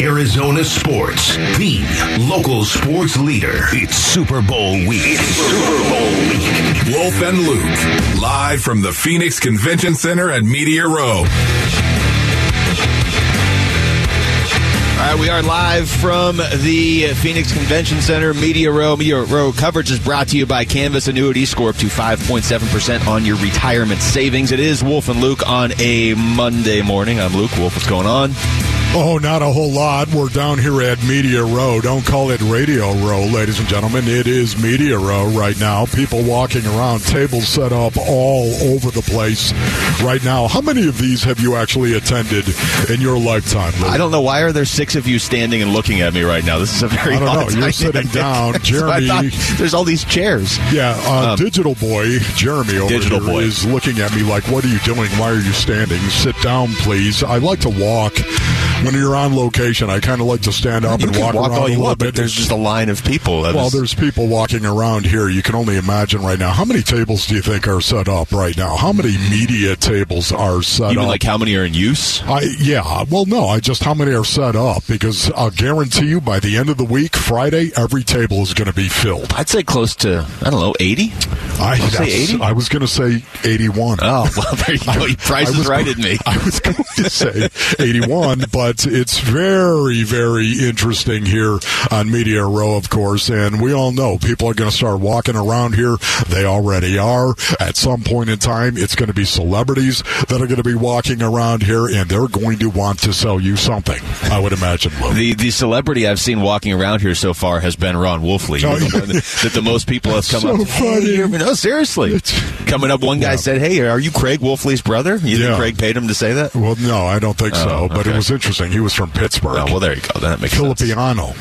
Arizona sports, the local sports leader. It's Super Bowl week. Super Bowl week. Wolf and Luke, live from the Phoenix Convention Center at Media Row. All right, we are live from the Phoenix Convention Center, Media Row. Media Row coverage is brought to you by Canvas Annuity. Score up to 5.7% on your retirement savings. It is Wolf and Luke on a Monday morning. I'm Luke. Wolf, what's going on? Oh, not a whole lot. We're down here at Media Row. Don't call it Radio Row, ladies and gentlemen. It is Media Row right now. People walking around, tables set up all over the place right now. How many of these have you actually attended in your lifetime? I don't know. Why are there six of you standing and looking at me right now? This is a very I don't know. You're sitting down. Jeremy- thought there's all these chairs. Yeah, uh, Um, Digital Boy, Jeremy over Digital here Boy. is looking at me like, "What are you doing? Why are you standing? Sit down, please." I like to walk when you're on location. I kind of like to stand up You and walk, walk around all a you little want, but there's just a line of people. Well, is- there's people walking around here. You can only imagine right now. How many tables do you think are set up right now? How many media tables are set up? even up? like how many are in use? I, yeah, well, no, I just how many are set up because I'll guarantee you by the end of the week, Friday, every table is going to be filled. I'd say close to I don't know eighty. I, say 80? I was going to say 81. Oh well, there you go. You price I is was right at me. I was going to say 81, but it's very, very interesting here on Media Row, of course. And we all know people are going to start walking around here. They already are. At some point in time, it's going to be celebrities that are going to be walking around here, and they're going to want to sell you something, I would imagine. The the celebrity I've seen walking around here so far has been Ron Wolfley. Oh, the that, that the most people have come So up. funny. Hey, no, seriously. Coming up, one guy Yeah. said, "Hey, are you Craig Wolfley's brother?" You Yeah. think Craig paid him to say that? well, no, I don't think so, Oh, but okay. it was interesting. He was from Pittsburgh. Oh, well, there you go. That makes sense. Filipiano,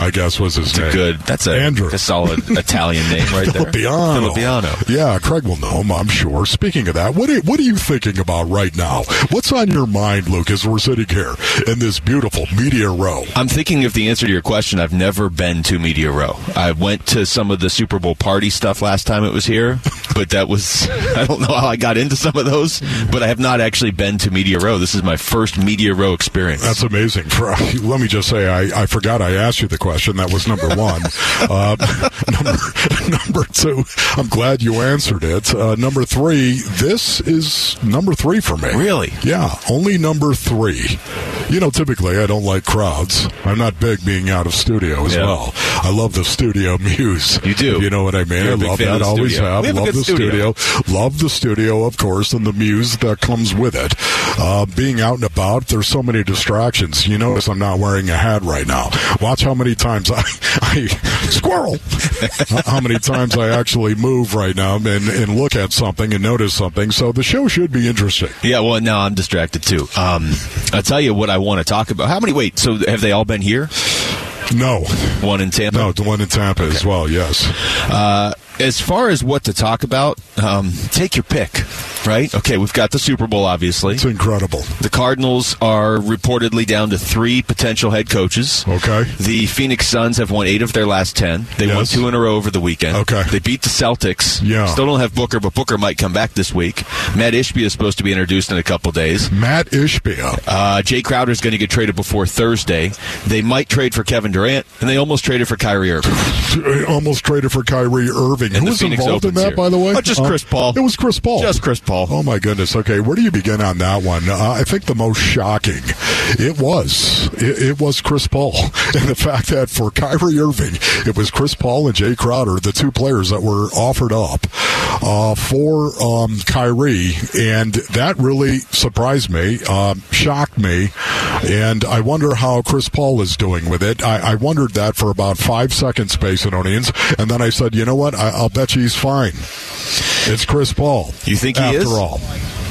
I guess, was his a name. good. That's a, Andrew. a solid Italian name right there. Filipiano. Filipiano. Yeah, Craig will know him, I'm sure. Speaking of that, what are, what are you thinking about right now? What's on your mind, Luke, as we're sitting here in this beautiful media row? I'm thinking of the answer to your question. I've never been to Media Row. I went to some of the Super Bowl party stuff last time it was here, but that was I don't know how I got into some of those, but I have not actually been to Media Row. This is my first Media Row experience. That's amazing. For, let me just say, I, I forgot I asked you the question. That was number one. uh, number, number two, I'm glad you answered it. Uh, number three, this is number three for me. Really? Yeah, only number three. You know, typically I don't like crowds. I'm not big being out of studio as Yeah. well. I love the studio muse. You do. You know what I mean? I love that. Always studio. have. Have love the studio. Love the studio, of course, and the muse that comes with it. Uh, being out and about, there's so many distractions. You notice I'm not wearing a hat right now. Watch how many times I, I squirrel. how many times I actually move right now and, and look at something and notice something. So the show should be interesting. Yeah, well, now I'm distracted too. Um, I'll tell you what I want to talk about. How many? Wait, so have they all been here? No, One in Tampa. no, the one in Tampa as well. Yes. Uh, as far as what to talk about, um, take your pick. Right? Okay, we've got the Super Bowl, obviously. It's incredible. The Cardinals are reportedly down to three potential head coaches. Okay. The Phoenix Suns have won eight of their last ten. They won two in a row over the weekend. Okay. They beat the Celtics. Yeah. Still don't have Booker, but Booker might come back this week. Mat Ishbia is supposed to be introduced in a couple days. Mat Ishbia. Uh, Jae Crowder is going to get traded before Thursday. They might trade for Kevin Durant, and they almost traded for Kyrie Irving. Almost traded for Kyrie Irving. And Who was Phoenix involved in that, here. by the way? Oh, just Uh, Chris Paul. It was Chris Paul. Just Chris Paul. Oh my goodness. Okay, where do you begin on that one? Uh, I think the most shocking it was it, it was Chris Paul and the fact that for Kyrie Irving it was Chris Paul and Jae Crowder, the two players that were offered up uh, for um, Kyrie, and that really surprised me, um, shocked me, and I wonder how Chris Paul is doing with it. I, I wondered that for about five seconds, Space and Onions, and then I said, you know what? I, I'll bet you he's fine. It's Chris Paul. You think he after is? all.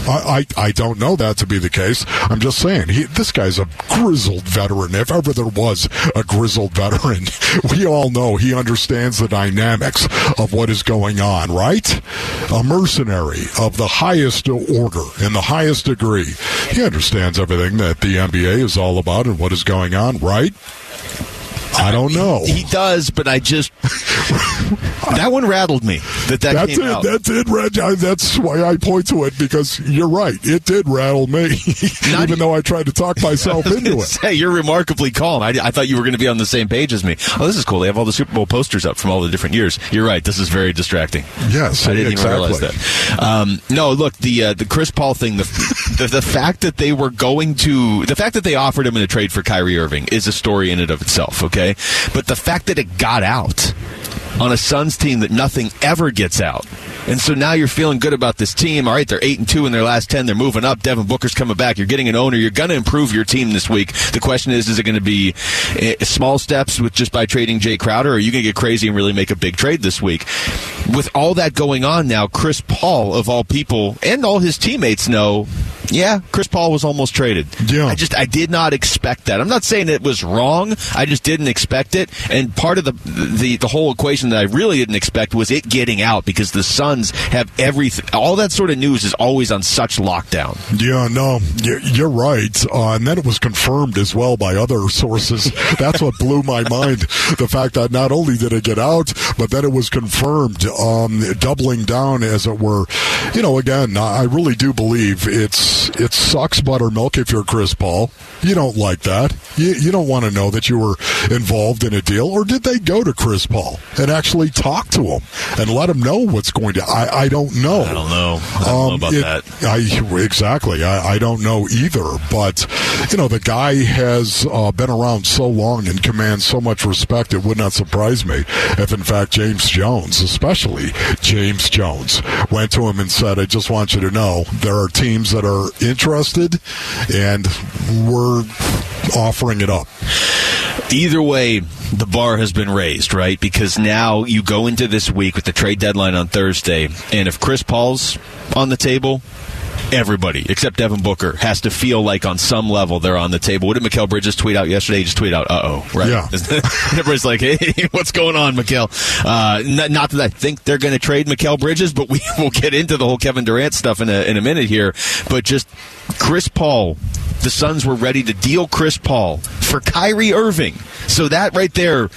I, I, I don't know that to be the case. I'm just saying, he, this guy's a grizzled veteran. If ever there was a grizzled veteran, we all know he understands the dynamics of what is going on, right? A mercenary of the highest order and the highest degree. He understands everything that the NBA is all about and what is going on, right? I don't know. He does, but I just that one rattled me. That that That came did. out. That did. rat- I- That's why I point to it because you're right. It did rattle me, even though I tried to talk myself into it. Say, you're remarkably calm. I, I thought you were going to be on the same page as me. Oh, this is cool. They have all the Super Bowl posters up from all the different years. You're right. This is very distracting. Yes, I didn't exactly. even realize that. Um, no, look the uh, the Chris Paul thing. The, the the fact that they were going to the fact that they offered him in a trade for Kyrie Irving is a story in and of itself. Okay, but the fact that it got out on a Suns team that nothing ever gets out. And so now you're feeling good about this team. All right, they're eight and two in their last ten. They're moving up. Devin Booker's coming back. You're getting an owner. You're going to improve your team this week. The question is, is it going to be eh, small steps with just by trading Jae Crowder, or are you going to get crazy and really make a big trade this week? With all that going on now, Chris Paul of all people and all his teammates know. Yeah, Chris Paul was almost traded. Yeah. I just I did not expect that. I'm not saying it was wrong. I just didn't expect it. And part of the the the whole equation that I really didn't expect was it getting out because the Suns have everything. All that sort of news is always on such lockdown. Yeah, no, you're right. Uh, and then it was confirmed as well by other sources. That's what blew my mind. The fact that not only did it get out, but then it was confirmed, um, doubling down, as it were. You know, again, I really do believe it's it sucks buttermilk if you're Chris Paul. You don't like that. You, you don't want to know that you were involved in a deal. Or did they go to Chris Paul and actually talk to him and let him know what's going to? I, I don't know. I don't know. I don't know Um, about it- that. I exactly. I, I don't know either. But you know, the guy has uh, been around so long and commands so much respect. It would not surprise me if, in fact, James Jones, especially James Jones, went to him and said, "I just want you to know there are teams that are interested, and we're offering it up." Either way, the bar has been raised, right? Because now you go into this week with the trade deadline on Thursday, and if Chris Paul's on the table, everybody except Devin Booker has to feel like on some level they're on the table. What did Mikal Bridges tweet out yesterday? He just tweeted out, "Uh oh," right? Yeah. Everybody's like, "Hey, what's going on, Mikal?" Uh, not, not that I think they're going to trade Mikal Bridges, but we will get into the whole Kevin Durant stuff in a in a minute here. But just Chris Paul. The Suns were ready to deal Chris Paul for Kyrie Irving. So that right there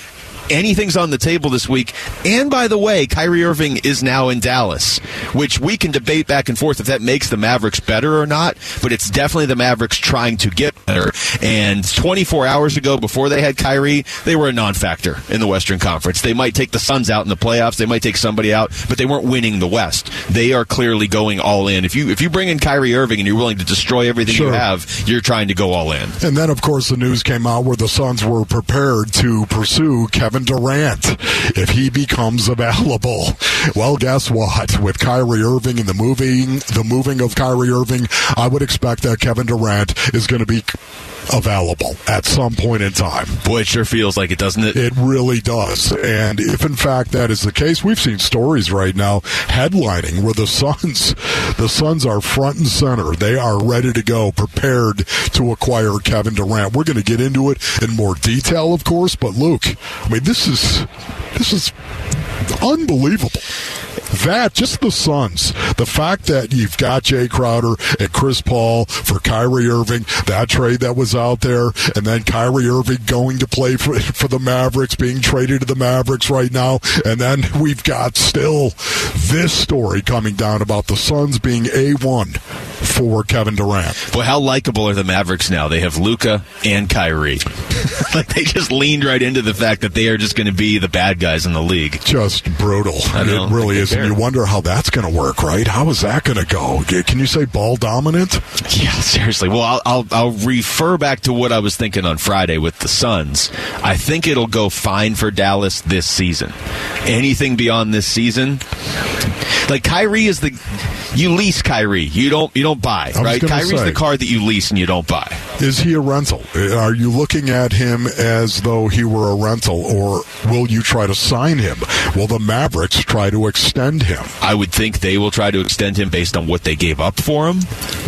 anything's on the table this week. And by the way, Kyrie Irving is now in Dallas, which we can debate back and forth if that makes the Mavericks better or not, but it's definitely the Mavericks trying to get better. And 24 hours ago, before they had Kyrie, they were a non factor in the Western Conference. They might take the Suns out in the playoffs, they might take somebody out, but they weren't winning the West. They are clearly going all in. If you if you bring in Kyrie Irving and you're willing to destroy everything you have, you're trying to go all in. And then, of course, the news came out where the Suns were prepared to pursue Kevin Durant if he becomes available. Well, guess what? With Kyrie Irving and the moving, the moving of Kyrie Irving, I would expect that Kevin Durant is going to be available at some point in time. Boy, it sure feels like it, doesn't it? It really does. And if in fact that is the case, we've seen stories right now headlining where the Suns the Suns are front and center. They are ready to go, prepared to acquire Kevin Durant. We're going to get into it in more detail, of course, but Luke, I mean this is this is unbelievable. That just the Suns, the fact that you've got Jae Crowder and Chris Paul for Kyrie Irving, that trade that was out there, and then Kyrie Irving going to play for for the Mavericks, being traded to the Mavericks right now, and then we've got still this story coming down about the Suns being a one for Kevin Durant. Boy, how likable are the Mavericks now? They have Luka and Kyrie. like they just leaned right into the fact that they are just going to be the bad guys in the league. Just brutal. I know. It really is. And you wonder how that's going to work, right? How is that going to go? Can you say ball dominant? Yeah, seriously. Well, I'll, I'll I'll refer back to what I was thinking on Friday with the Suns. I think it'll go fine for Dallas this season. Anything beyond this season, like Kyrie is the you lease Kyrie. You don't you don't buy, right? Kyrie's say. the car that you lease and you don't buy. Is he a rental? Uh, are you looking at him as though he were a rental, or will you try to sign him? Will the Mavericks try to extend him? I would think they will try to extend him based on what they gave up for him.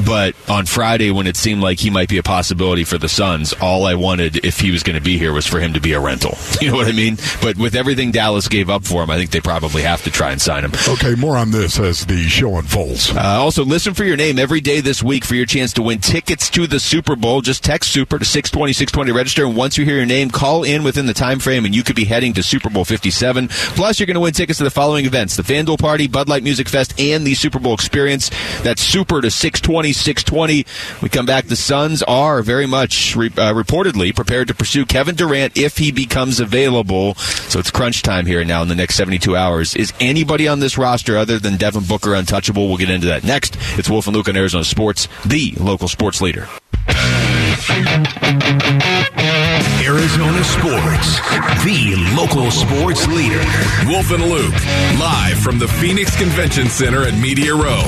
But on Friday, when it seemed like he might be a possibility for the Suns, all I wanted, if he was going to be here, was for him to be a rental. You know what I mean? But with everything Dallas gave up for him, I think they probably have to try and sign him. Okay. Okay, more on this as the show unfolds. Uh, also, listen for your name every day this week for your chance to win tickets to the Super Bowl. Just text Super to 620 620 register, and once you hear your name, call in within the time frame, and you could be heading to Super Bowl 57. Plus, you're going to win tickets to the following events the FanDuel Party, Bud Light Music Fest, and the Super Bowl Experience. That's Super to 620 620. We come back. The Suns are very much re- uh, reportedly prepared to pursue Kevin Durant if he becomes available. So it's crunch time here now in the next 72 hours. Is anybody on this roster other than Devin Booker untouchable? We'll get into that next. It's Wolf and Luke on Arizona Sports, the local sports leader. Arizona Sports, the local sports leader. Wolf and Luke, live from the Phoenix Convention Center at Media Row.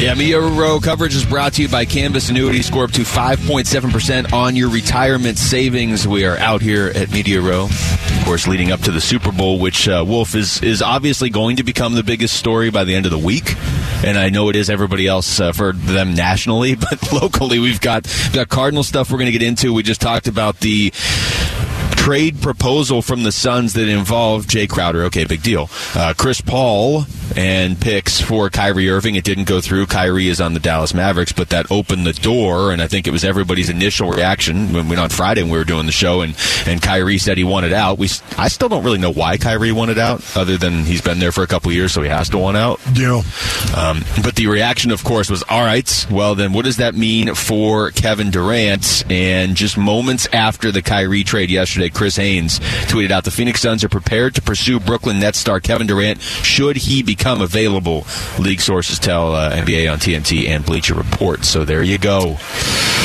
Yeah, Row coverage is brought to you by Canvas Annuity. Score up to 5.7% on your retirement savings. We are out here at Media Row, of course, leading up to the Super Bowl, which uh, Wolf is, is obviously going to become the biggest story by the end of the week. And I know it is everybody else uh, for them nationally, but locally we've got, we've got Cardinal stuff we're going to get into. We just talked about the trade proposal from the Suns that involved Jae Crowder. Okay, big deal. Uh, Chris Paul and picks for Kyrie Irving. It didn't go through. Kyrie is on the Dallas Mavericks, but that opened the door, and I think it was everybody's initial reaction when we on Friday when we were doing the show, and and Kyrie said he wanted out. We I still don't really know why Kyrie wanted out, other than he's been there for a couple years, so he has to want out. Yeah. Um, but the reaction, of course, was all right. Well, then what does that mean for Kevin Durant? And just moments after the Kyrie trade yesterday, Chris Haynes tweeted out the Phoenix Suns are prepared to pursue Brooklyn Nets star Kevin Durant should he become available. League sources tell uh, NBA on TNT and Bleacher Report. So there you go.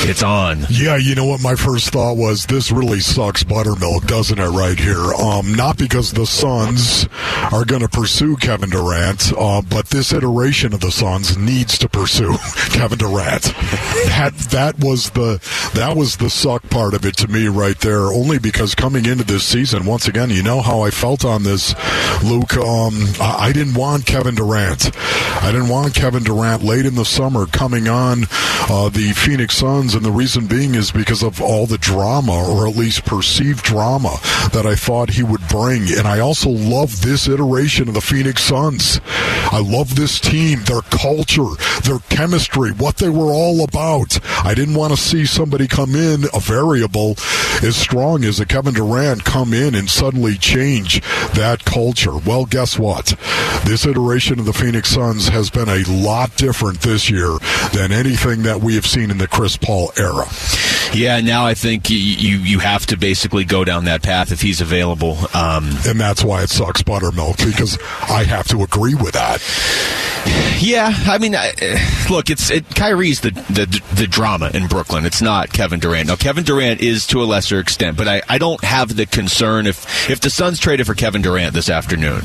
It's on. Yeah, you know what my first thought was? This really sucks buttermilk, doesn't it, right here? Um, not because the Suns are going to pursue Kevin Durant, uh, but this iteration of the Suns needs to pursue Kevin Durant. that that was the that was the suck part of it to me right there. Only because coming into this season, once again, you know how I felt on this, Luke. Um, I, didn't want Kevin Durant. I didn't want Kevin Durant late in the summer coming on uh, the Phoenix Suns, and the reason being is because of all the drama, or at least perceived drama, that I thought he would bring. And I also love this iteration of the Phoenix Suns. I love this team, their culture, their chemistry, what they were all about. I didn't want to see somebody come in, a variable as strong as a Kevin Durant, come in and suddenly change that culture. Well, guess what? This iteration of the Phoenix Suns has been a lot different this year than anything that we have seen in the Chris Paul era. Yeah, now I think you you, you have to basically go down that path if he's available. Um, and that's why it sucks buttermilk because I have to agree with that. Yeah, I mean, I, eh, look, it's it, Kyrie's the, the the drama in Brooklyn. It's not Kevin Durant. Now, Kevin Durant is to a lesser extent, but I, I don't have the concern if if the Suns traded for Kevin Durant this afternoon,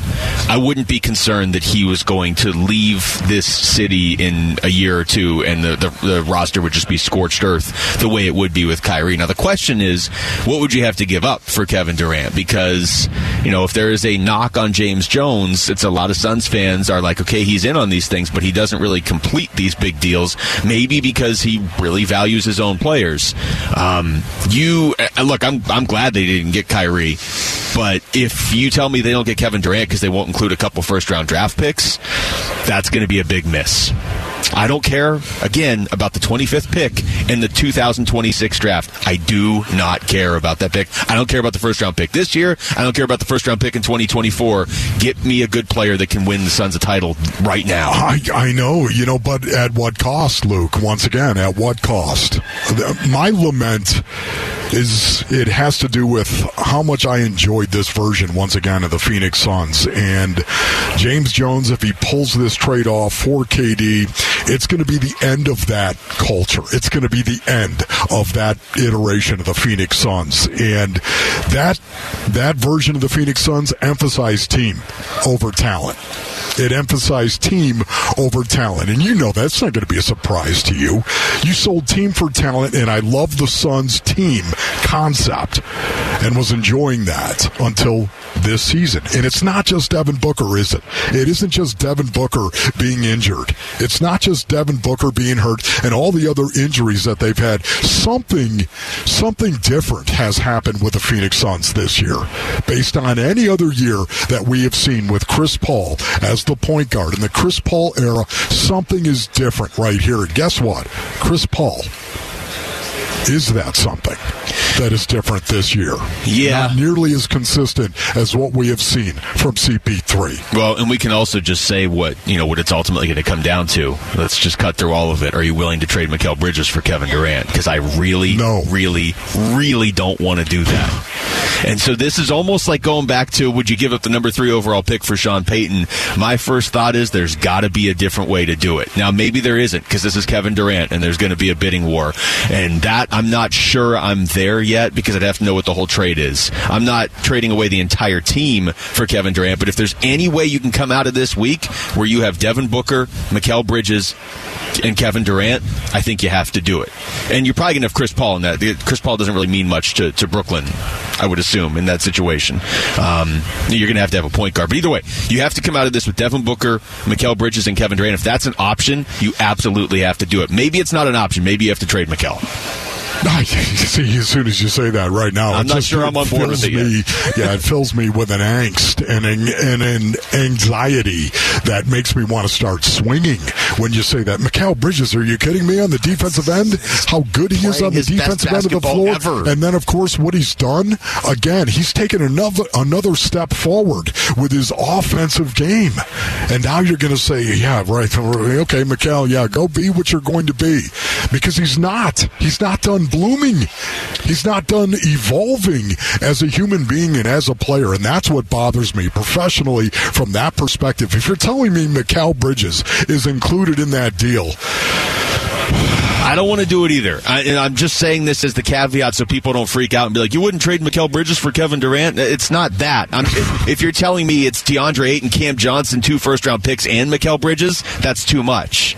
I wouldn't be concerned that he was going to leave this city in a year or two, and the, the the roster would just be scorched earth the way it would be with Kyrie. Now, the question is, what would you have to give up for Kevin Durant? Because you know, if there is a knock on James Jones, it's a lot of Suns fans are like, okay, he's in on these things, but he doesn't really complete these big deals. Maybe because he really values his own players. Um, you uh, look, I'm I'm glad they didn't get Kyrie, but if you tell me they don't get Kevin Durant because they won't include a couple first round draft picks, that's going to be a big miss. I don't care, again, about the 25th pick in the 2026 draft. I do not care about that pick. I don't care about the first round pick this year. I don't care about the first round pick in 2024. Get me a good player that can win the Suns a title right now. I, I know, you know, but at what cost, Luke? Once again, at what cost? My lament is it has to do with how much I enjoyed this version once again of the Phoenix Suns and James Jones. If he pulls this trade off for KD, it's going to be the end of that culture. It's going to be the end of that iteration of the Phoenix Suns, and that that version of the Phoenix Suns emphasized team over talent. It emphasized team over talent. And you know that's not going to be a surprise to you. You sold team for talent, and I love the Suns team concept and was enjoying that until this season. And it's not just Devin Booker, is it? It isn't just Devin Booker being injured. It's not just Devin Booker being hurt and all the other injuries that they've had. Something, something different has happened with the Phoenix Suns this year, based on any other year that we have seen with Chris Paul as the point guard in the Chris Paul era. Something is different right here. Guess what? Chris Paul is that something that is different this year? Yeah. Not nearly as consistent as what we have seen from CP3. Well, and we can also just say what, you know, what it's ultimately going to come down to. Let's just cut through all of it. Are you willing to trade Mikal Bridges for Kevin Durant? Because I really, no. really, really don't want to do that. And so this is almost like going back to would you give up the number three overall pick for Sean Payton? My first thought is there's got to be a different way to do it. Now, maybe there isn't because this is Kevin Durant and there's going to be a bidding war. And that, I'm not sure I'm there yet because I'd have to know what the whole trade is. I'm not trading away the entire team for Kevin Durant, but if there's any way you can come out of this week where you have Devin Booker, Mikal Bridges, and Kevin Durant, I think you have to do it. And you're probably going to have Chris Paul in that. Chris Paul doesn't really mean much to, to Brooklyn, I would assume, in that situation. Um, you're going to have to have a point guard. But either way, you have to come out of this with Devin Booker, Mikal Bridges, and Kevin Durant. If that's an option, you absolutely have to do it. Maybe it's not an option. Maybe you have to trade Mikal. I see. As soon as you say that right now, I'm not sure I'm on board with it me, Yeah, it fills me with an angst and an, an anxiety that makes me want to start swinging. When you say that, Mikal Bridges, are you kidding me? On the defensive end, how good he is on the defensive end of the floor, ever. and then of course what he's done. Again, he's taken another another step forward with his offensive game, and now you're going to say, yeah, right, okay, Mikal, yeah, go be what you're going to be, because he's not. He's not done blooming. He's not done evolving as a human being and as a player. And that's what bothers me professionally from that perspective. If you're telling me Mikal Bridges is included in that deal, I don't want to do it either. And I, am just saying this as the caveat so people don't freak out and be like, you wouldn't trade Mikal Bridges for Kevin Durant? Uh, it's not that. if, if you're telling me it's DeAndre Ayton, Cam Johnson, two first round picks, and Mikal Bridges, that's too much.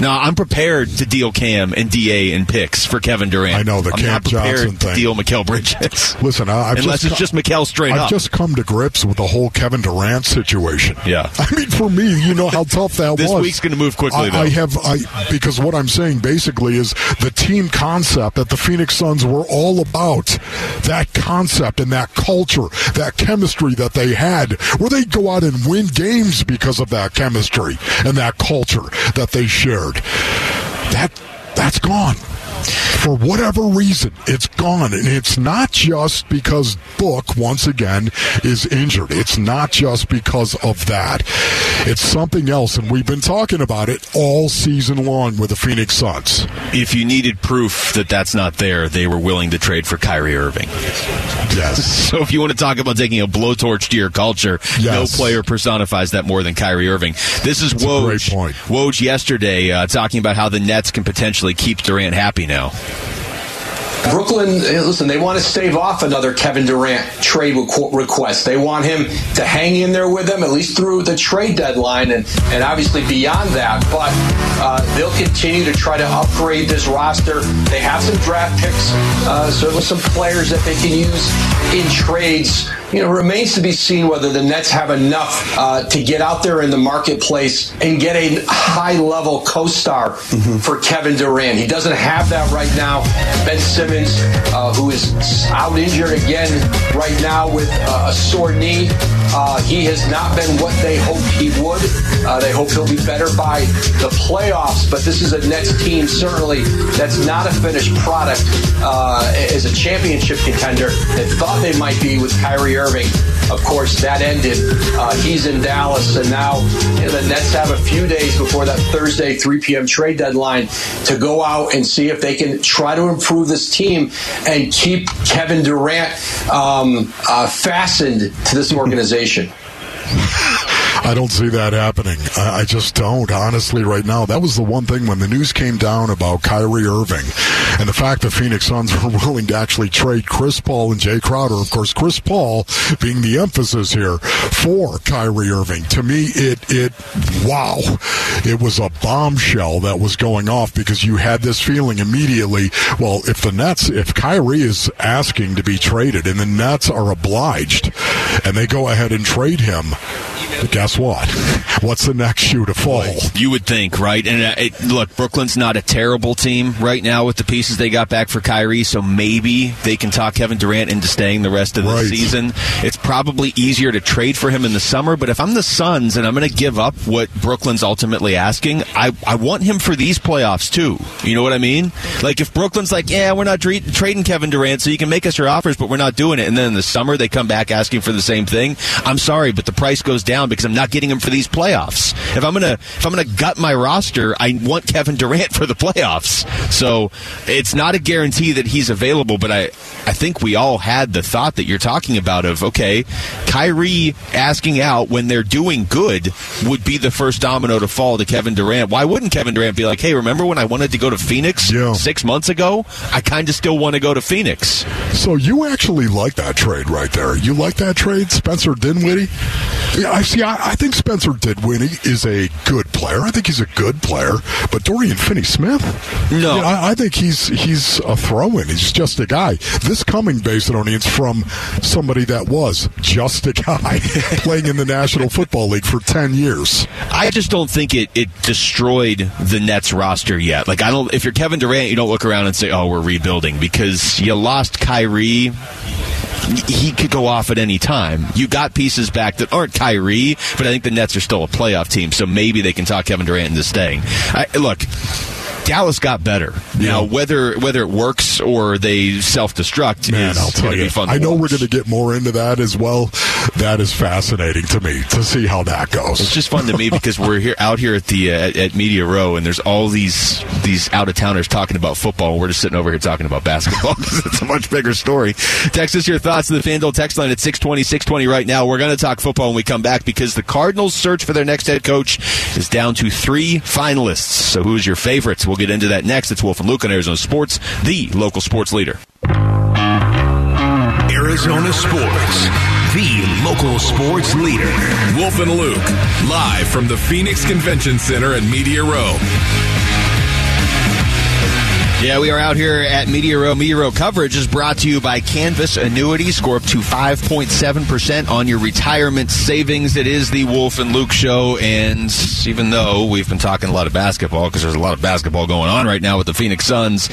No, I'm prepared to deal Cam and Da and picks for Kevin Durant. I know the I'm Cam not prepared Johnson to thing. deal Mikal Bridges. Listen, I've unless just, it's just Mikal straight I've up. just come to grips with the whole Kevin Durant situation. Yeah, I mean, for me, you know how tough that this was. This week's going to move quickly. I, though. I have, I because what I'm saying basically is the team concept that the Phoenix Suns were all about. That concept and that culture, that chemistry that they had, where they go out and win games because of that chemistry and that culture that they shared that that's gone for whatever reason, it's gone. And it's not just because Book, once again, is injured. It's not just because of that. It's something else. And we've been talking about it all season long with the Phoenix Suns. If you needed proof that that's not there, they were willing to trade for Kyrie Irving. Yes. So if you want to talk about taking a blowtorch to your culture, yes. no player personifies that more than Kyrie Irving. This is That's Woj. Woj yesterday uh, talking about how the Nets can potentially keep Durant happy now. Brooklyn, listen, they want to stave off another Kevin Durant trade request. They want him to hang in there with them at least through the trade deadline and, and obviously beyond that. But uh, they'll continue to try to upgrade this roster. They have some draft picks, uh, certainly some players that they can use in trades. You know, remains to be seen whether the Nets have enough uh, to get out there in the marketplace and get a high level co star mm-hmm. for Kevin Durant. He doesn't have that right now. Ben Simmons, uh, who is out injured again right now with uh, a sore knee, uh, he has not been what they hoped he would. Uh, they hope he'll be better by the playoffs, but this is a Nets team certainly that's not a finished product uh, as a championship contender that thought they might be with Kyrie Irving. Of course, that ended. Uh, he's in Dallas, and now you know, the Nets have a few days before that Thursday 3 p.m. trade deadline to go out and see if they can try to improve this team and keep Kevin Durant um, uh, fastened to this organization. I don't see that happening. I, I just don't, honestly, right now. That was the one thing when the news came down about Kyrie Irving and the fact that Phoenix Suns were willing to actually trade Chris Paul and Jae Crowder. Of course, Chris Paul being the emphasis here for Kyrie Irving. To me, it it wow, it was a bombshell that was going off because you had this feeling immediately. Well, if the Nets, if Kyrie is asking to be traded and the Nets are obliged, and they go ahead and trade him, guess what? What's the next shoe to fall? You would think, right? And uh, it, look, Brooklyn's not a terrible team right now with the pieces they got back for Kyrie, so maybe they can talk Kevin Durant into staying the rest of the Right. season. It's probably easier to trade for him in the summer, but if I'm the Suns and I'm going to give up what Brooklyn's ultimately asking, I, I want him for these playoffs too. You know what I mean? Like if Brooklyn's like, yeah, we're not dre- trading Kevin Durant, so you can make us your offers, but we're not doing it, and then in the summer they come back asking for the same thing, I'm sorry, but the price goes down because I'm not getting him for these playoffs. If I'm gonna if I'm gonna gut my roster, I want Kevin Durant for the playoffs. So it's not a guarantee that he's available, but I I think we all had the thought that you're talking about of okay, Kyrie asking out when they're doing good would be the first domino to fall to Kevin Durant. Why wouldn't Kevin Durant be like, hey, remember when I wanted to go to Phoenix Yeah. six months ago? I kind of still want to go to Phoenix. So you actually like that trade right there? You like that trade, Spencer Dinwiddie? Yeah, I see. I, I think Spencer Dinwiddie is a good player. I think he's a good player. But Dorian Finney-Smith, No. I, I think he's he's a throw-in. He's just a guy. This coming Basinonians from somebody that was just a guy playing in the National Football League for ten years. I just don't think it, it destroyed the Nets roster yet. Like I don't if you're Kevin Durant, you don't look around and say, "Oh, we're rebuilding" because you lost Kyrie. He could go off at any time. You got pieces back that aren't Kyrie, but I think the Nets are still a playoff team, so maybe they can talk Kevin Durant into staying. I, look, Dallas got better. Now, whether whether it works or they self destruct is I'll tell you. fun. I know we're going to get more into that as well. That is fascinating to me to see how that goes. It's just fun to me because we're here out here at the uh, at, at Media Row, and there's all these these out of towners talking about football, and we're just sitting over here talking about basketball because it's a much bigger story. Text us your thoughts to the FanDuel text line at 620, 620 right now. We're going to talk football when we come back because the Cardinals' search for their next head coach is down to three finalists. So who's your favorites? We'll get into that next. It's Wolf and Luke on Arizona Sports, the local sports leader. Arizona Sports, the local sports leader. Wolf and Luke, live from the Phoenix Convention Center at Media Row. Yeah, we are out here at Media Row. Media Row coverage is brought to you by Canvas Annuity. Score up to 5.7% on your retirement savings. It is the Wolf and Luke show. And even though we've been talking a lot of basketball, because there's a lot of basketball going on right now with the Phoenix Suns,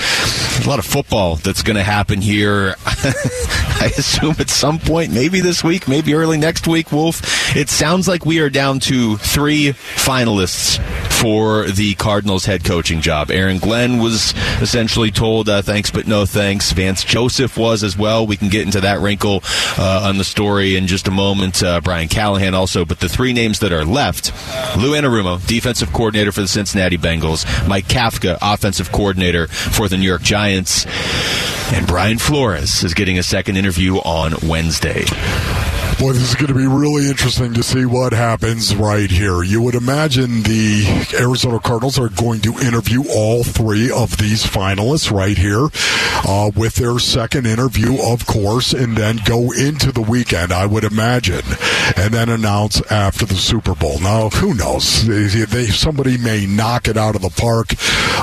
a lot of football that's going to happen here. I assume at some point, maybe this week, maybe early next week, Wolf. It sounds like we are down to three finalists for the Cardinals head coaching job. Aaron Glenn was essentially told uh, thanks but no thanks. Vance Joseph was as well. We can get into that wrinkle uh, on the story in just a moment. Uh, Brian Callahan also, but the three names that are left: Lou Anarumo, defensive coordinator for the Cincinnati Bengals; Mike Kafka, offensive coordinator for the New York Giants. And Brian Flores is getting a second interview on Wednesday. Boy, this is going to be really interesting to see what happens right here. You would imagine the Arizona Cardinals are going to interview all three of these finalists right here uh, with their second interview, of course, and then go into the weekend, I would imagine, and then announce after the Super Bowl. Now, who knows? They, they, somebody may knock it out of the park.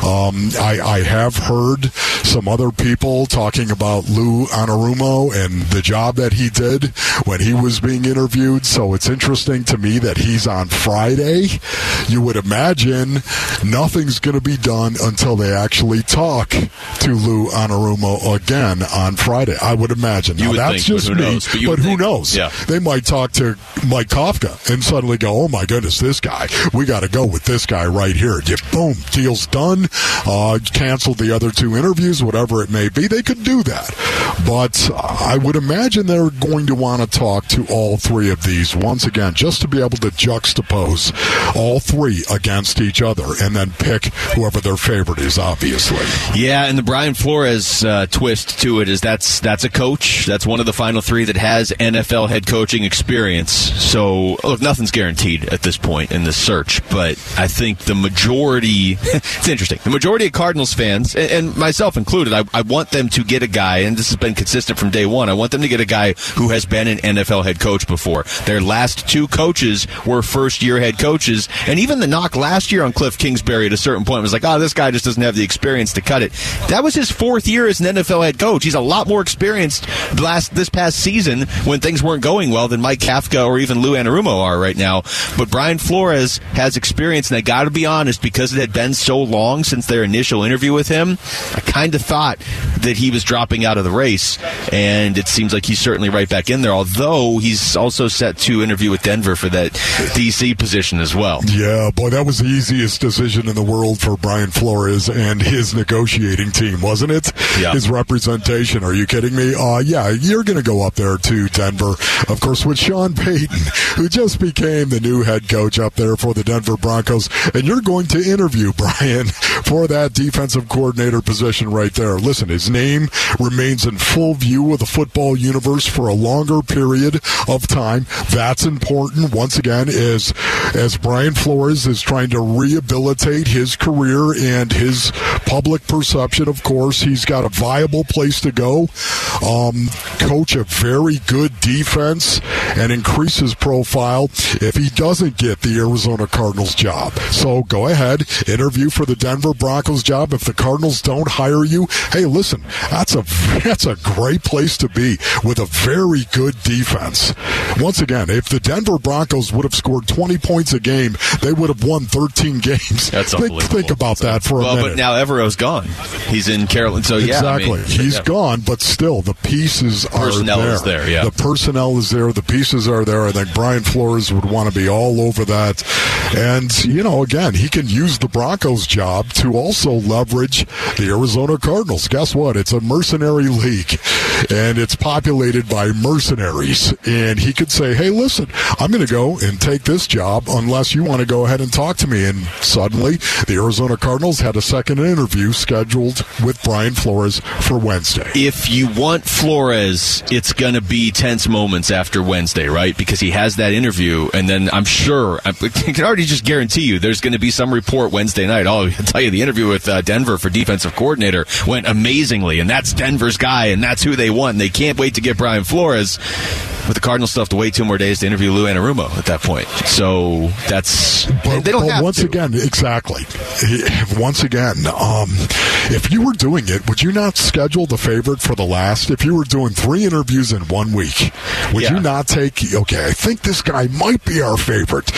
Um, I, I have heard some other people talking about Lou Anarumo and the job that he did when he was being interviewed. So it's interesting to me that he's on Friday. You would imagine nothing's going to be done until they actually talk to Lou Anarumo again on Friday. I would imagine. You now, would that's think, just who me, knows? But but who think. knows? Yeah. They might talk to Mike Kafka and suddenly go, "Oh my goodness, this guy! We got to go with this guy right here." You, boom, deal's done. Uh, cancel the other two interviews, whatever it may be. They could do that. But I would imagine they're going to want to talk to all three of these once again, just to be able to juxtapose all three against each other and then pick whoever their favorite is, obviously. Yeah, and the Brian Flores uh, twist to it is that's that's a coach. That's one of the final three that has NFL head coaching experience. So look, nothing's guaranteed at this point in this search, but I think the majority. it's interesting. The majority of Cardinals fans, and, and myself included, I, I want them to get a guy, and this has been consistent from day one. I want them to get a guy who has been an NFL head coach before. Their last two coaches were first year head coaches, and even the knock last year on Cliff Kingsbury at a certain point was like, oh, this guy just doesn't have the experience to cut it. That was his fourth year as an NFL head coach. He's a lot more experienced last this past season when things weren't going well than Mike Kafka or even Lou Anarumo are right now. But Brian Flores has experience, and I got to be honest, because it had been so long since their initial interview with him, I kind of thought that he was dropping out of the race, and it seems like he's certainly right back in there. Although he's also set to interview with Denver for that DC position as well. Yeah, boy, that was the easiest decision in the world for Brian Flores and his negotiating team, wasn't it? Yeah. His representation. Are you kidding me? Uh, yeah, you're going to go up there to Denver, of course, with Sean Payton, who just became the new head coach up there for the Denver Broncos, and you're going to interview Brian for that defensive coordinator position right there. Listen, his name remains in full view of the football universe for a longer period of time. That's important. Once again, as as Brian Flores is trying to rehabilitate his career and his public perception. Of course, he's got a viable place to go. Um, coach a very good defense and increase his profile if he doesn't get the Arizona Cardinals job. So go ahead, interview for the Denver Broncos job. If the Cardinals don't hire you, hey, listen, that's a that's a great place to be with a very good defense. Once again, if the Denver Broncos would have scored 20 points a game, they would have won 13 games. That's think, unbelievable. think about that for a minute. well, minute. but now Evero's gone. He's in Carolina. So yeah, I exactly. mean, He's yeah. gone, but still, the pieces are Personnel are there. is there, yeah. The personnel is there. The pieces are there. I think Brian Flores would want to be all over that. And, you know, again, he can use the Broncos job to also leverage the Arizona Cardinals. Guess what? It's a mercenary league, and it's populated by mercenaries. And he could say, hey, listen, I'm going to go and take this job unless you want to go ahead and talk to me. And suddenly, the Arizona Cardinals had a second interview scheduled with Brian Flores for Wednesday. if you want Flores, it's going to be tense moments after Wednesday, right? Because he has that interview, and then I'm sure, I can already just guarantee you, there's going to be some report Wednesday night. I'll tell you, the interview with uh, Denver for defensive coordinator went amazingly, and that's Denver's guy, and that's who they want. And they can't wait to get Brian Flores. With the Cardinals still have to wait two more days to interview Lou Anarumo at that point. So that's But, they don't but have once to. again, exactly. Once again, um, if you were doing it, would you not schedule the favorite for the last? If you were doing three interviews in one week, would Yeah. you not take? Okay, I think this guy might be our favorite.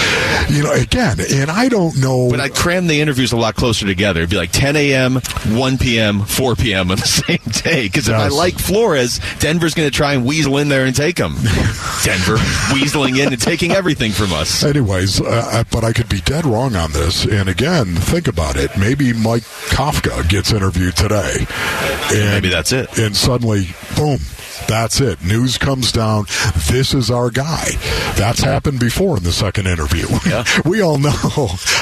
You know, again, and I don't know. But I'd cram the interviews a lot closer together. It'd be like 10 a.m., 1 p.m., 4 p.m. on the same day. Because if I like Flores, Denver's going to try and weasel in there and take him. Denver weaseling in and taking everything from us. Anyways, uh, but I could be dead wrong on this. And again, think about it. Maybe Mike Kafka gets interviewed today, and Maybe that's it. And suddenly, boom. That's it. News comes down. This is our guy. That's happened before in the second interview. Yeah. we all know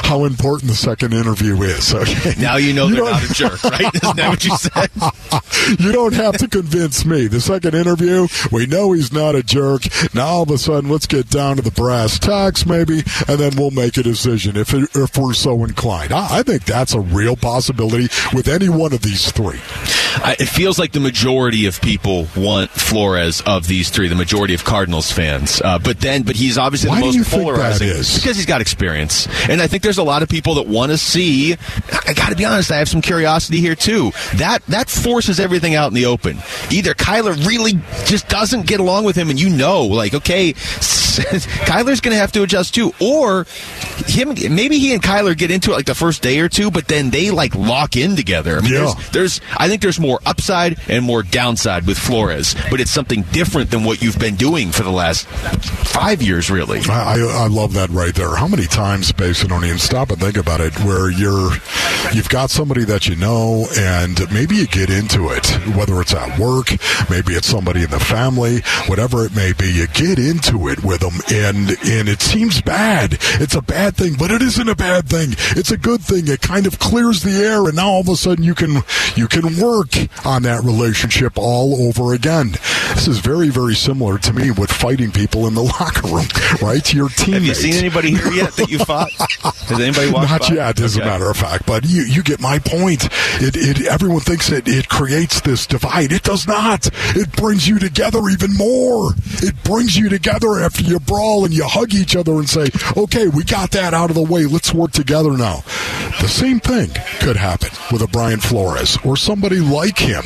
how important the second interview is. Okay. Now you know they're don't- not a jerk, right? Isn't that what you said? you don't have to convince me. The second interview, we know he's not a jerk. Now all of a sudden, let's get down to the brass tacks, maybe, and then we'll make a decision if it, if we're so inclined. I, I think that's a real possibility with any one of these three. I, it feels like the majority of people want Flores of these three, the majority of Cardinals fans. Uh, but then, but he's obviously Why the do most you think that polarizing because he's got experience. And I think there's a lot of people that want to see. I got to be honest, I have some curiosity here too. That that forces everything out in the open. Either Kyler really just doesn't get along with him, and you know, like, okay. Kyler's going to have to adjust too, or him. Maybe he and Kyler get into it like the first day or two, but then they like lock in together. I mean, Yeah. there's, there's, I think there's more upside and more downside with Flores, but it's something different than what you've been doing for the last five years, really. I, I I love that right there. How many times, Basin, don't even stop and think about it, where you're you've got somebody that you know, and maybe you get into it, whether it's at work, maybe it's somebody in the family, whatever it may be, you get into it with them, and and it seems bad. It's a bad thing, but it isn't a bad thing. It's a good thing. It kind of clears the air, and now all of a sudden you can you can work on that relationship all over again. This is very very similar to me with fighting people in the locker room, right? Your teammates. Have you seen anybody here yet that you fought? Has anybody walked Not by? yet, as Okay. a matter of fact. But you, you get my point. It, it, everyone thinks that it creates this divide. It does not. It brings you together even more. It brings you together after you brawl and you hug each other and say, okay, we got that out of the way. Let's work together now. The same thing could happen with a Brian Flores or somebody like him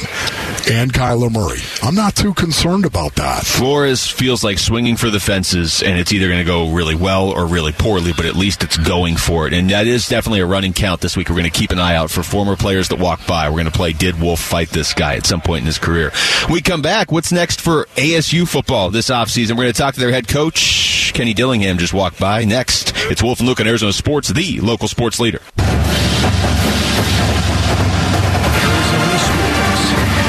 and Kyler Murray. I'm not too concerned about that. Flores feels like swinging for the fences, and it's either going to go really well or really poorly, but at least it's going for it. And that is definitely a running count this week. We're going to keep an eye out for former players that walk by. We're going to play Did Wolf Fight This Guy at some point in his career. We come back. What's next for ASU football this offseason? We're going to talk to their head coach, Kenny Dillingham, just walked by. Next, it's Wolf and Luke on Arizona Sports, the local sports leader. Arizona Sports,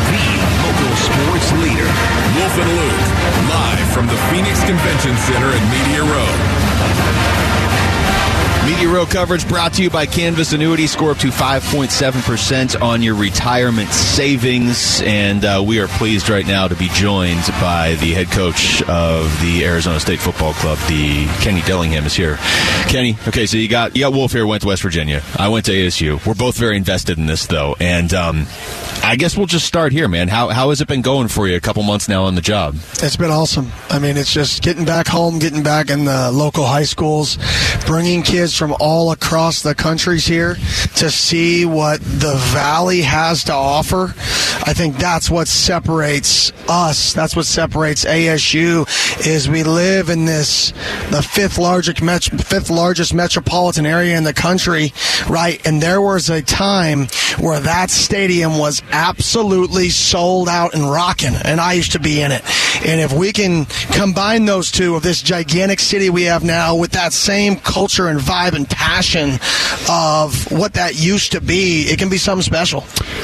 the local sports leader. Wolf and Luke, live from the Phoenix Convention Center at Media Row. Media Row coverage brought to you by Canvas Annuity. Score up to 5.7% on your retirement savings. And uh, we are pleased right now to be joined by the head coach of the Arizona State Football Club, the Kenny Dillingham is here. Kenny, okay, so you got you got Wolf here, went to West Virginia. I went to ASU. We're both very invested in this, though. And um, I guess we'll just start here, man. How, how has it been going for you a couple months now on the job? It's been awesome. I mean, it's just getting back home, getting back in the local high schools, bringing kids from all across the countries here to see what the valley has to offer. I think that's what separates us. That's what separates ASU is we live in this the fifth largest met- fifth largest metropolitan area in the country, right? And there was a time where that stadium was absolutely sold out and rocking, and I used to be in it. And if we can combine those two of this gigantic city we have now with that same culture and vibe and passion of what that used to be, it can be something special.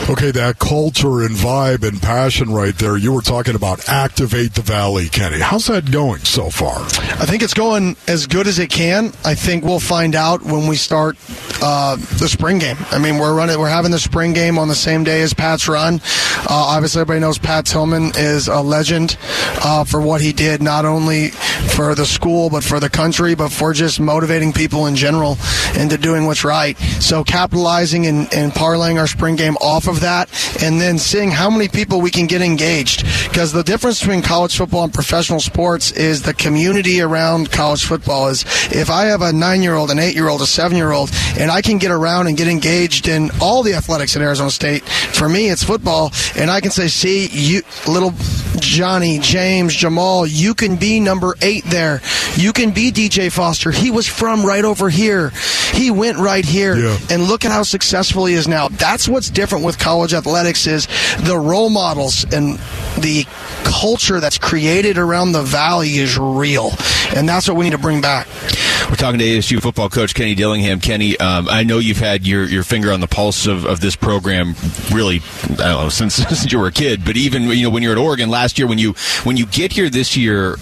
Okay, that culture and vibe and passion right there. You were talking about activate the valley, Kenny. How's that going so far? I think it's going as good as it can. I think we'll find out when we start uh, the spring game. I mean, we're running, we're having the spring game on the same day as Pat's run. Uh, obviously, everybody knows Pat Tillman is a legend uh, for what he did, not only for the school but for the country, but for just motivating people in general into doing what's right. So capitalizing and, and parlaying our spring game off of that, and then seeing how many people we can get engaged. Because the difference between college football and professional sports is the community around college football. Is if I have a nine-year-old, an eight-year-old, a seven-year-old, and I can get around and get engaged in all the athletics at Arizona State. For me, it's football, and I can say, "See, you, little Johnny, James, Jamal, you can be number eight there. You can be DJ Foster. He was from right over here. He went right here, Yeah. and look at how successful he is now. That's what's different with college athletics is the role models and the culture that's created around the valley is real, and that's what we need to bring back. We're talking to ASU football coach Kenny Dillingham. Kenny, um, I know you've had your, your finger on the pulse of, of this program really, I don't know, since, since you were a kid. But even you know when you were at Oregon last year, when you when you get here this year,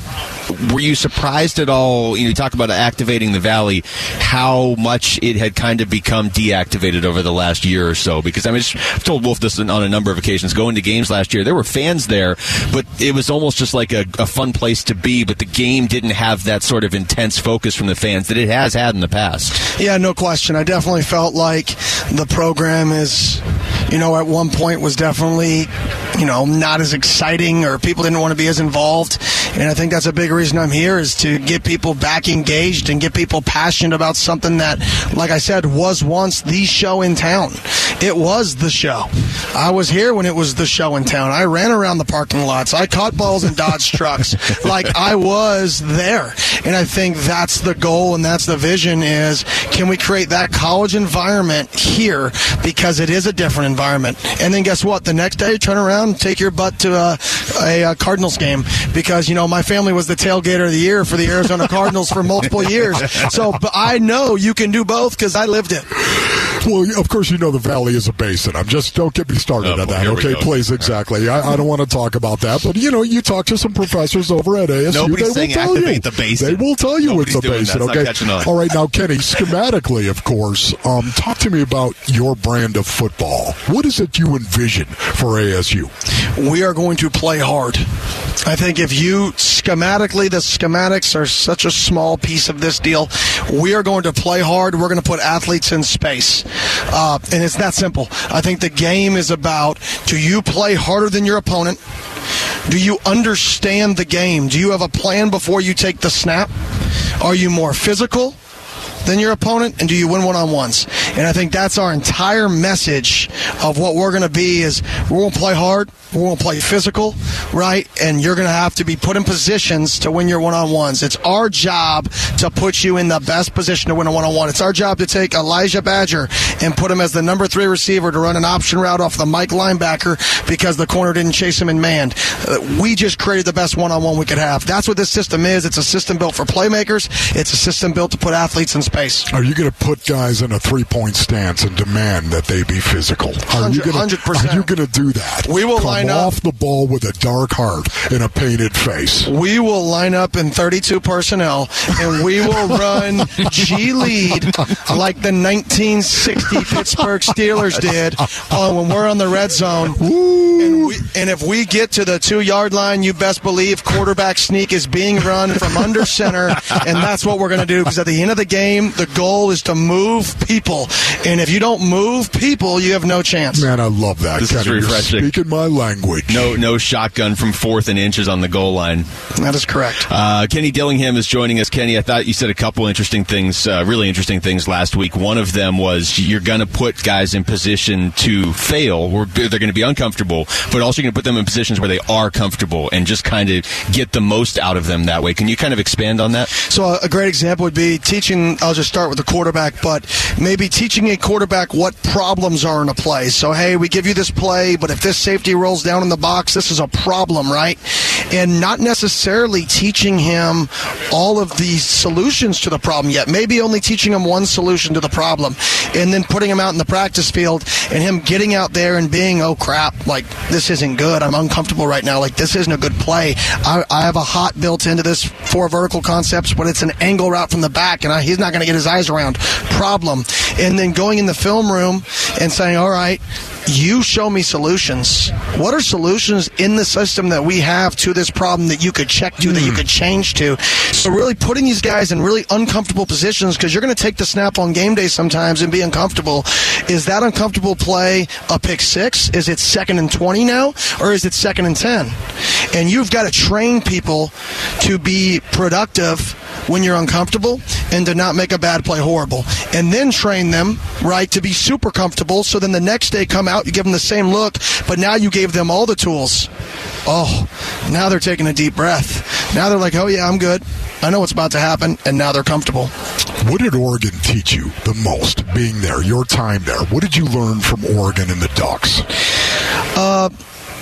were you surprised at all? You, know, you talk about activating the valley, how much it had kind of become deactivated over the last year or so. Because I mean, I've told Wolf this on a number of occasions. Going to games last year, there were fans there, but it was almost just like a, a fun place to be. But the game didn't have that sort of intense focus from the fans that it has had in the past. Yeah, no question. I definitely felt like the program is, you know, at one point was definitely, you know, not as exciting or people didn't want to be as involved. And I think that's a big reason I'm here is to get people back engaged and get people passionate about something that, like I said, was once the show in town. It was the show. I was here when it was the show in town. I ran around the parking lots. I caught balls and dodged trucks. Like I was there. And I think that's the goal and that's the vision is can we create that college environment here because it is a different environment. And then guess what? The next day, turn around take your butt to a, a, a Cardinals game because, you know, my family was the tailgater of the year for the Arizona Cardinals for multiple years. So but I know you can do both because I lived it. Well, of course, you know the Valley is a basin. I'm just don't get me started Oh, on that. Okay, go. please, exactly. I, I don't want to talk about that, but you know, you talk to some professors over at ASU. Nobody's they will tell you. the basin. They will tell you Nobody's it's a doing that. basin. Okay. catching on. All right, now, Kenny, schematically, of course, um, talk to me about your brand of football. What is it you envision for ASU? we are going to play hard. I think if you schematically, the schematics are such a small piece of this deal. We are going to play hard. We're going to put athletes in space. Uh, and it's that simple. I think the game is about do you play harder than your opponent? Do you understand the game? Do you have a plan before you take the snap? Are you more physical? Than your opponent and do you win one-on-ones? And i think that's our entire message of what we're going to be is we're going to play hard we're going to play physical right? And you're going to have to be put in positions to win your one-on-ones. It's our job to put you in the best position to win a one-on-one. It's our job to take Elijhah Badger and put him as the number three receiver to run an option route off the mike linebacker because the corner didn't chase him in man. Uh, we just created the best one-on-one we could have. That's what this system is. It's a system built for playmakers. It's a system built to put athletes in space Are you going to put guys in a three-point stance and demand that they be physical? Are you going 100%. You going to do that? We will Come line up- off the ball with a dark heart and a painted face. we will line up in 32 personnel and we will run G lead like the 1960 Pittsburgh Steelers did uh, when we're on the red zone. And, we, and if we get to the two yard line, you best believe quarterback sneak is being run from under center. And that's what we're going to do because at the end of the game, the goal is to move people. And if you don't move people, you have no chance. Man, I love that. This is Kenny. You're refreshing. speaking my language. No, no shotgun from fourth and inches on the goal line. That is correct. Uh, Kenny Dillingham is joining us. Kenny, I thought you said a couple interesting things, uh, really interesting things last week. One of them was you're going to put guys in position to fail, where they're going to be uncomfortable, but also you're going to put them in positions where they are comfortable and just kind of get the most out of them that way. Can you kind of expand on that? So a- a great example would be teaching. I'll just start with the quarterback, but maybe teaching a quarterback what problems are in a play. So hey, we give you this play, but if this safety rolls down in the box, this is a problem, right? And not necessarily teaching him all of the solutions to the problem yet. Maybe only teaching him one solution to the problem, and then putting him out in the practice field and him getting out there and being, oh crap, like this isn't good. I'm uncomfortable right now. Like this isn't a good play. I, I have a hot built into this four vertical concepts, but it's an angle route from the back, and I, he's not going to get his eyes around. Problem. And then going in the film room and saying, all right, you show me solutions. What are solutions in the system that we have to this problem that you could check to, that you hmm. could change to? So really putting these guys in really uncomfortable positions because you're going to take the snap on game day sometimes and be uncomfortable. Is that uncomfortable play a pick six? Is it second and 20 now? Or is it second and 10? And you've got to train people to be productive when you're uncomfortable and to not make a bad play horrible. And then train them, right, to be super comfortable so then the next day come out, you give them the same look, but now you gave them all the tools. Oh, now they're taking a deep breath. Now they're like, oh yeah, I'm good. I know what's about to happen, and now they're comfortable. What did Oregon teach you the most being there, your time there? What did you learn from Oregon and the Ducks? Uh,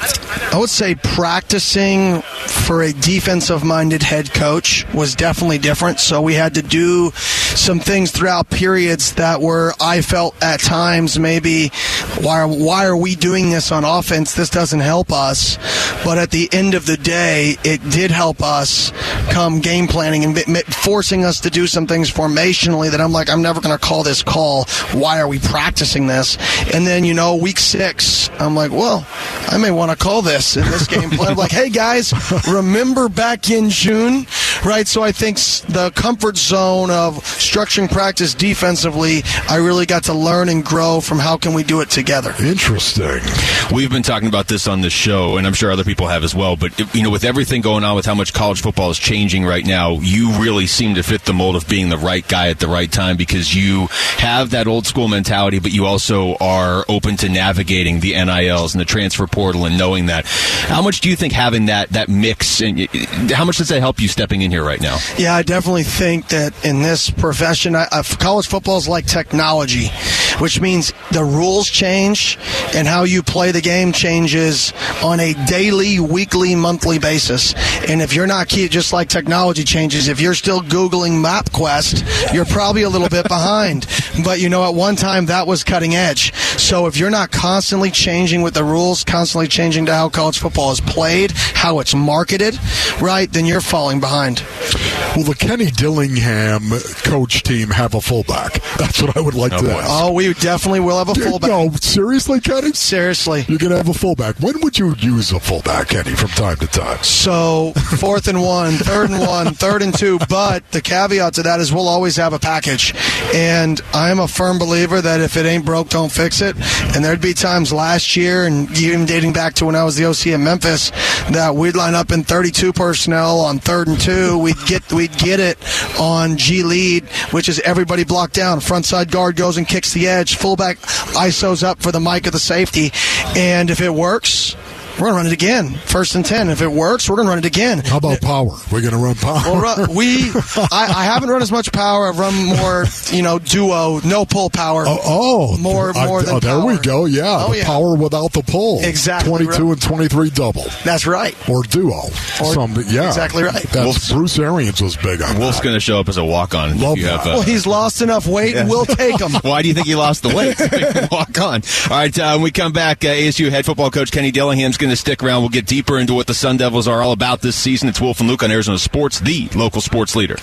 I would say practicing for a defensive minded head coach was definitely different. So we had to do some things throughout periods that were, I felt at times, maybe, why why are we doing this on offense? This doesn't help us. But at the end of the day, it did help us come game planning and forcing us to do some things formationally that I'm like, I'm never going to call this call. Why are we practicing this? And then, you know, week six, I'm like, well, I may want to call this in this game plan. Like, hey guys, remember back in June right? So I think the comfort zone of structuring practice defensively, I really got to learn and grow from how can we do it together. Interesting. We've been talking about this on the show, and I'm sure other people have as well. But you know, with everything going on, with how much college football is changing right now, you really seem to fit the mold of being the right guy at the right time because you have that old school mentality, but you also are open to navigating the NILs and the transfer portal and knowing that. How much do you think having that that mix and how much does that help you stepping in here right now? Yeah, I definitely think that in this profession, I, I, college football is like technology, which means the rules change and how you play the game changes on a daily, weekly, monthly basis. And if you're not key, just like technology changes, if you're still Googling MapQuest, you're probably a little bit behind. But you know, at one time that was cutting edge. So if you're not constantly changing with the rules, constantly changing to how college football is played, how it's marketed, right, then you're falling behind. Will the Kenny Dillingham coach team have a fullback? That's what I would like oh, to boy. ask. Oh, we definitely will have a fullback. No, seriously, Kenny? Seriously. You're going to have a fullback. When would you use a fullback, Kenny, from time to time? So, fourth and one, third and one, third and two. But the caveat to that is we'll always have a package. And I'm a firm believer that if it ain't broke, don't fix it. And there'd be times last year, and even dating back to when I was the OC in Memphis, that we'd line up in 32 personnel on third and two. We'd get we'd get it on G lead, which is everybody blocked down. Front side guard goes and kicks the edge. Fullback ISOs up for the Mike of the safety, and if it works, we're going to run it again. First and 10. If it works, we're going to run it again. How about power? We're going to run power. Well, run, we, I, I, haven't run as much power. I've run more, you know, duo, no pull power. Oh, oh more, more I, than oh, There power. we go. Yeah. Oh, yeah. Power without the pull. Exactly. 22 right. and 23 double. That's right. Or duo. Or, Some, yeah. Exactly right. That's, Bruce Arians was big on Wolf's going to show up as a walk on. Love that. Uh, well, he's lost enough weight and we'll take him. Why do you think he lost the weight? walk on. All right. Uh, when we come back, uh, ASU head football coach Kenny Dillingham's going to stick around. We'll get deeper into what the Sun Devils are all about this season. It's Wolf and Luke on Arizona Sports, the local sports leader.